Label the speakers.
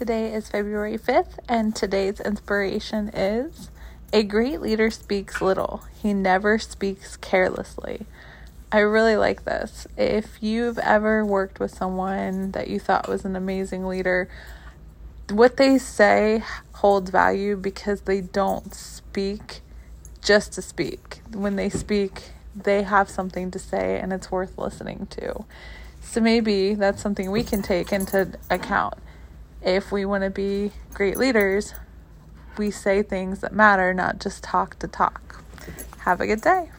Speaker 1: Today is February 5th, and today's inspiration is A great leader speaks little, he never speaks carelessly. I really like this. If you've ever worked with someone that you thought was an amazing leader, what they say holds value because they don't speak just to speak. When they speak, they have something to say and it's worth listening to. So maybe that's something we can take into account. If we want to be great leaders, we say things that matter, not just talk to talk. Have a good day.